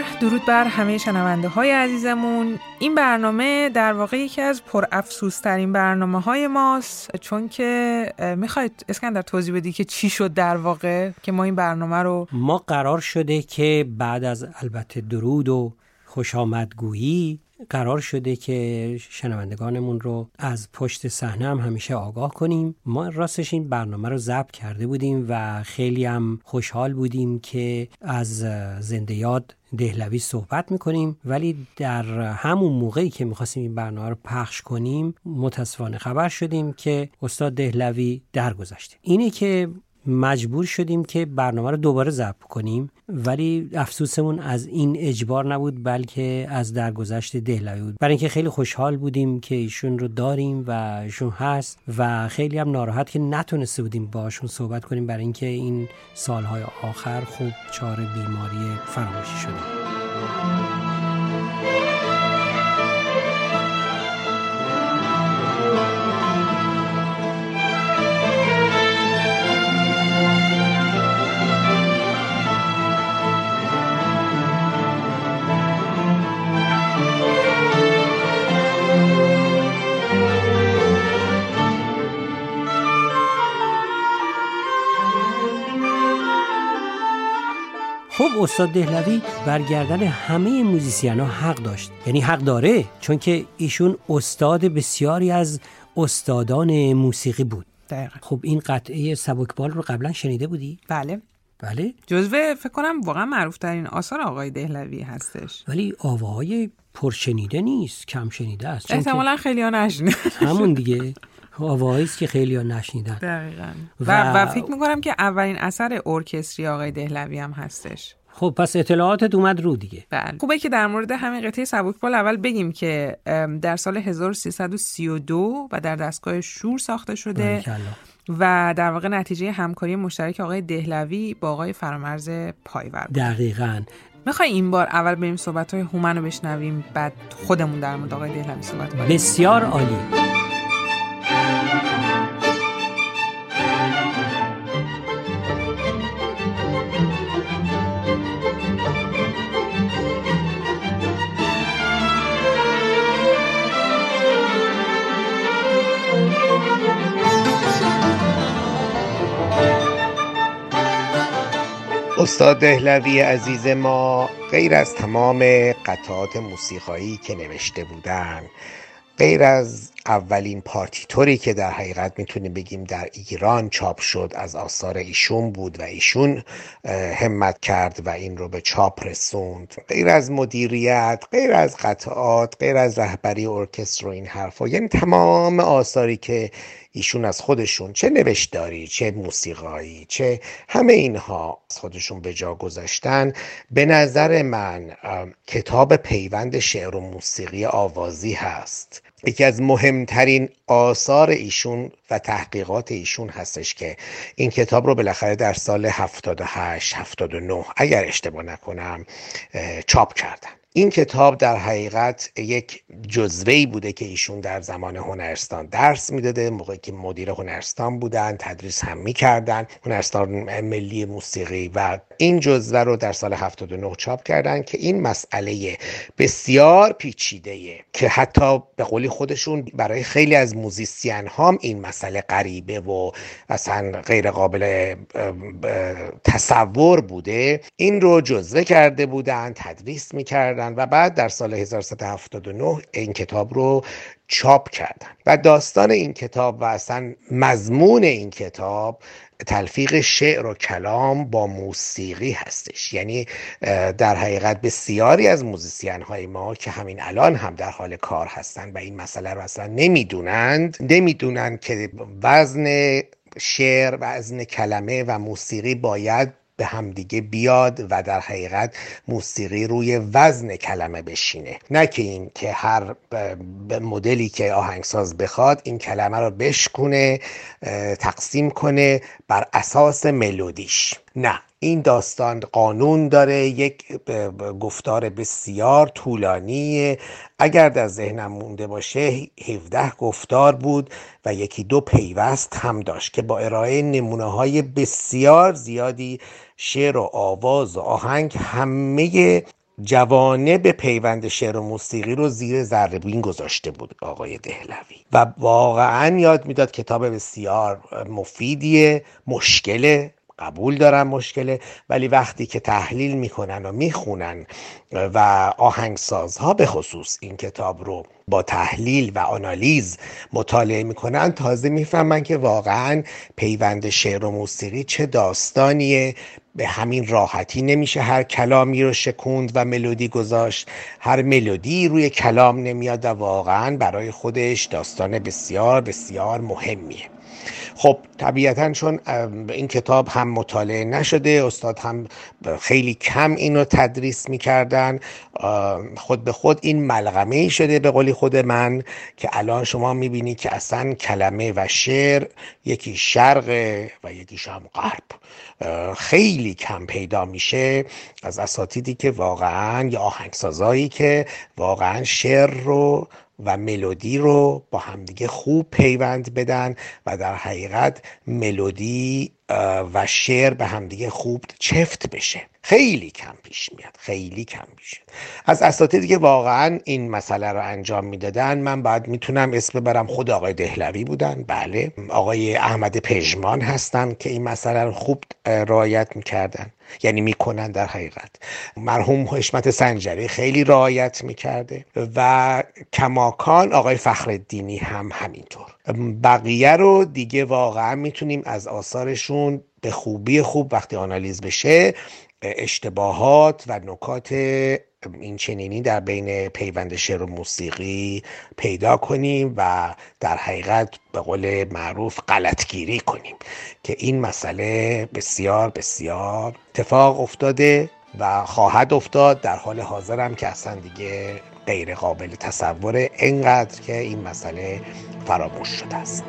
اسکندر درود بر همه شنونده های عزیزمون. این برنامه در واقع یکی از پر ترین برنامه های ماست چون که می‌خواید اسکندر توضیح بدی که چی شد در واقع که ما این برنامه رو ما قرار شده که بعد از البته درود و خوش آمدگویی قرار شده که شنوندگانمون رو از پشت صحنه هم همیشه آگاه کنیم. ما راستش این برنامه رو ضبط کرده بودیم و خیلی هم خوشحال بودیم که از زنده یاد دهلوی صحبت می‌کنیم. ولی در همون موقعی که می‌خواستیم این برنامه رو پخش کنیم متاسفانه خبر شدیم که استاد دهلوی درگذشته. اینه که مجبور شدیم که برنامه رو دوباره ضبط کنیم ولی افسوسمون از این اجبار نبود بلکه از درگذشت دهلوی بود برای اینکه خیلی خوشحال بودیم که ایشون رو داریم و ایشون هست و خیلی هم ناراحت که نتونسته بودیم باشون صحبت کنیم برای اینکه این سالهای آخر خوب چار بیماری فراموشی شده. استاد دهلوی برگردن همه موزیسین ها حق داشت. یعنی حق داره چون که ایشون استاد بسیاری از استادان موسیقی بود. دقیقا. خب این قطعه سبکبال رو قبلا شنیده بودی؟ بله. بله. جزوه فکر کنم واقعا معروف ترین آثار آقای دهلوی هستش. ولی آواهای پرشنیده نیست کم شنیده است. احتمالا خیلی ها همون دیگه. آواهایی که خیلی ها نشنیدن. دقیقا. و, و, فکر می‌کنم که اولین اثر ارکستری آقای دهلوی هم هستش. خب پس اطلاعاتت اومد رو دیگه. بله. خوبه که در مورد همین قطعه سبکبال اول بگیم که در سال 1332 و در دستگاه شور ساخته شده و در واقع نتیجه همکاری مشترک آقای دهلوی با آقای فرامرز پایور بود. دقیقا. می‌خوای این بار اول بریم صحبت های هومن رو بشنویم بعد خودمون در مورد آقای دهلوی صحبت کنیم. بسیار عالی. استاد دهلوی عزیز ما غیر از تمام قطعات موسیقایی که نوشته بودن غیر از اولین پارتیتوری که در حقیقت می‌تونیم بگیم در ایران چاپ شد از آثار ایشون بود و ایشون همت کرد و این رو به چاپ رسوند. غیر از مدیریت غیر از قطعات غیر از رهبری ارکستر و این حرفا. یعنی تمام آثاری که ایشون از خودشون چه نوشتاری چه موسیقایی چه همه اینها از خودشون به جا گذاشتن به نظر من کتاب پیوند شعر و موسیقی آوازی هست. یکی از مهمترین آثار ایشون و تحقیقات ایشون هستش که این کتاب رو بالاخره در سال 78 79 اگر اشتباه نکنم چاپ کردن. این کتاب در حقیقت یک جزوهی بوده که ایشون در زمان هنرستان درس می‌داده موقعی که مدیر هنرستان بودن تدریس هم می‌کردن. هنرستان ملی موسیقی و این جزوه رو در سال 79 چاپ کردن که این مسئله بسیار پیچیده که حتی به قولی خودشون برای خیلی از موزیسین هم این مسئله غریبه و اصلا غیر قابل تصور بوده. این رو جزوه کرده بودن تدریس می‌کردن و بعد در سال 1379 این کتاب رو چاپ کردن. و داستان این کتاب و اصلا مضمون این کتاب تلفیق شعر و کلام با موسیقی هستش. یعنی در حقیقت بسیاری از موزیسین های ما که همین الان هم در حال کار هستند و این مسئله رو اصلا نمی‌دونند نمی‌دونند که وزن شعر وزن کلمه و موسیقی باید به همدیگه بیاد و در حقیقت موسیقی روی وزن کلمه بشینه. نه که این که هر مدلی که آهنگساز بخواد این کلمه رو بشکونه تقسیم کنه بر اساس ملودیش. نه این داستان قانون داره یک گفتار بسیار طولانی اگر در ذهنم مونده باشه 17 گفتار بود و یکی دو پیوست هم داشت که با ارائه نمونه های بسیار زیادی شعر و آواز و آهنگ همه جوانه به پیوند شعر و موسیقی رو زیر ذربین گذاشته بود آقای دهلوی. و واقعا یاد می‌داد کتاب بسیار مفیدیه مشکله. قبول دارن مشکله ولی وقتی که تحلیل می‌کنن و می‌خونن و آهنگسازها به خصوص این کتاب رو با تحلیل و آنالیز مطالعه می‌کنن تازه می‌فهمن که واقعا پیوند شعر و موسیقی چه داستانیه. به همین راحتی نمیشه هر کلامی رو شکوند و ملودی گذاشت. هر ملودی روی کلام نمیاد و واقعا برای خودش داستان بسیار بسیار مهمیه. خب طبیعتا چون این کتاب هم مطالعه نشده استاد هم خیلی کم اینو تدریس می‌کردن. خود به خود این ملغمه ای شده به قولی خود من که الان شما می‌بینی که اصلا کلمه و شعر یکی شرق و یکیش هم غرب. خیلی کم پیدا میشه از اساتیدی که واقعا یا آهنگسازایی که واقعا شعر رو و ملودی رو با همدیگه خوب پیوند بدن و در حقیقت ملودی و شعر به همدیگه خوب چفت بشه. خیلی کم پیش میاد خیلی کم پیش از اساتیدی که واقعا این مسئله رو انجام می‌دادن. من بعد می‌تونم اسم ببرم خود آقای دهلوی بودن. بله آقای احمد پژمان هستن که این مسئله رو خوب رعایت می‌کردن. یعنی می‌کنن در حقیقت. مرحوم حشمت سنجری خیلی رعایت می‌کرده. و کماکان آقای فخر هم همینطور. بقیه رو دیگه واقعا می‌تونیم از آثارشون به خوبی خوب وقتی آنالیز بشه اشتباهات و نکات این چنینی در بین پیوند شعر و موسیقی پیدا کنیم و در حقیقت به قول معروف غلطگیری کنیم که این مسئله بسیار بسیار اتفاق افتاده و خواهد افتاد. در حال حاضرم که اصلا دیگه غیر قابل تصوره اینقدر که این مسئله فراموش شده است.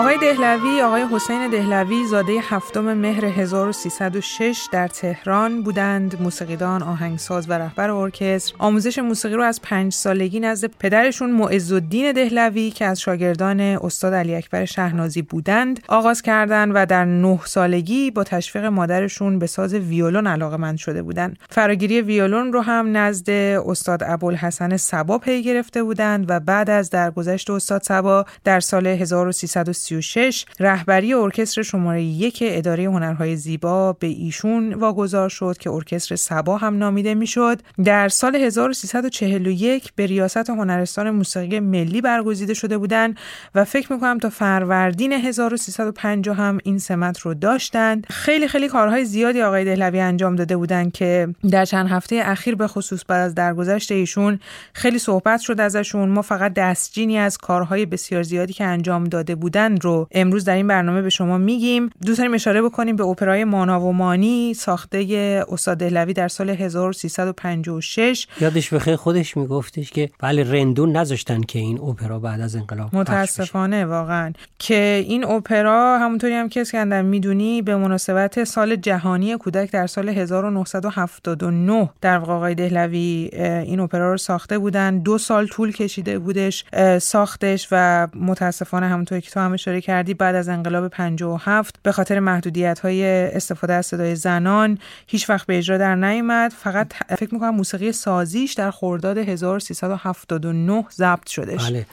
آقای دهلوی آقای حسین دهلوی زاده هفتم مهر 1306 در تهران بودند. موسیقیدان آهنگساز و رهبر ارکستر. آموزش موسیقی رو از پنج سالگی نزد پدرشون معز الدین دهلوی که از شاگردان استاد علی اکبر شهنازی بودند آغاز کردند و در نه سالگی با تشویق مادرشون به ساز ویولون علاقه شده بودند. فراگیری ویولون رو هم نزد استاد ابوالحسن صبا پی گرفته بودند و بعد از درگذشت استاد صبا در سال 1330 1936 رهبری ارکستر شماره یک اداره هنرهای زیبا به ایشون واگذار شد که ارکستر سبا هم نامیده می‌شد. در سال 1341 به ریاست هنرستان موسیقی ملی برگزیده شده بودند و فکر می‌کنم تا فروردین 1350 هم این سمت رو داشتند. خیلی خیلی کارهای زیادی آقای دهلوی انجام داده بودند که در چند هفته اخیر به خصوص بعد از درگذشت ایشون خیلی صحبت شد ازشون. ما فقط دستجینی از کارهای بسیار زیادی که انجام داده بودن رو امروز در این برنامه به شما میگیم. دوست داریم اشاره بکنیم به اپرای مانا و مانی ساخته استاد دهلوی در سال 1356 یادش بخیر خودش میگفتش که بله رندون نذاشتن که این اپرا بعد از انقلاب متاسفانه واقعا. که این اپرا همونطوری هم که اسکندر می‌دونی به مناسبت سال جهانی کودک در سال 1979 در واقع آقای دهلوی این اپرا رو ساخته بودن. دو سال طول کشیده بودش ساختش و متاسفانه همونطوری که تو همش اشاره کردی بعد از انقلاب 57 به خاطر محدودیت های استفاده از صدای زنان هیچ وقت به اجرا در نیامد فقط فکر می‌کنم موسیقی سازیش در خرداد 1379 ضبط شدش. بله.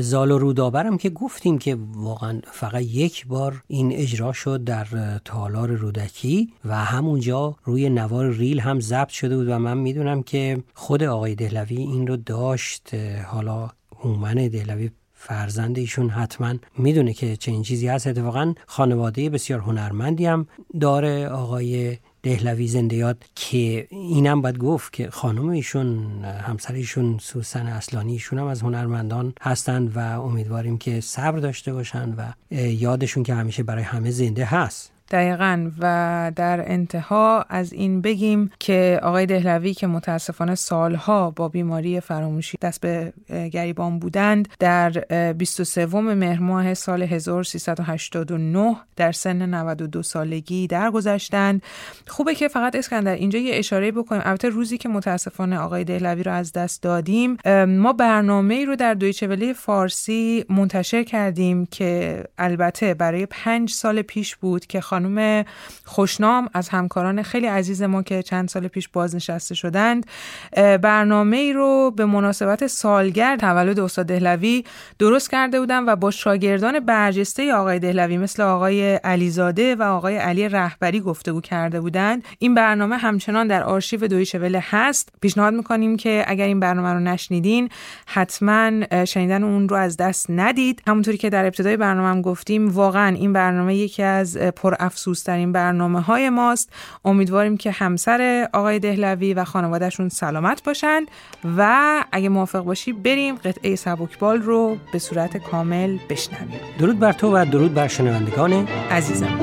زال و رودابرم که گفتیم که واقعا فقط یک بار این اجرا شد در تالار رودکی و همونجا روی نوار ریل هم ضبط شده بود و من می‌دونم که خود آقای دهلوی این رو داشت. حالا هومن دهلوی فرزند ایشون حتما می‌دونه که چه چیزی هست. اتفاقا خانواده بسیار هنرمندی هم داره. آقای دهلوی زنده یاد که اینم باید گفت که خانم ایشون همسر ایشون سوسن اصلانی ایشون هم از هنرمندان هستند و امیدواریم که صبر داشته باشن و یادشون که همیشه برای همه زنده هست. دقیقا. و در انتها از این بگیم که آقای دهلوی که متاسفانه سالها با بیماری فراموشی دست به گریبان بودند در 23 مهر ماه سال 1389 در سن 92 سالگی درگذشتند. خوبه که فقط اسکندر اینجا یه اشاره بکنیم. البته روزی که متاسفانه آقای دهلوی رو از دست دادیم ما برنامه ای رو در دویچه فارسی منتشر کردیم که البته برای پنج سال پیش بود که خانم خوشنام از همکاران خیلی عزیز ما که چند سال پیش بازنشسته شدند. برنامه ای رو به مناسبت سالگرد تولد استاد دهلوی درست کرده بودن و با شاگردان برجسته آقای دهلوی مثل آقای علیزاده و آقای علی رهبری گفتگو کرده بودند. این برنامه همچنان در آرشیو دویچه وله هست. پیشنهاد می‌کنیم که اگر این برنامه رو نشنیدین حتما شنیدن اون رو از دست ندید. همونطوری که در ابتدای برنامه هم گفتیم واقعا این برنامه یکی از پر افسوسترین برنامه های ماست. امیدواریم که همسر آقای دهلوی و خانوادهشون سلامت باشند و اگه موافق باشی بریم قطعه سبکبال رو به صورت کامل بشنویم. درود بر تو و درود بر شنوندگان عزیزم.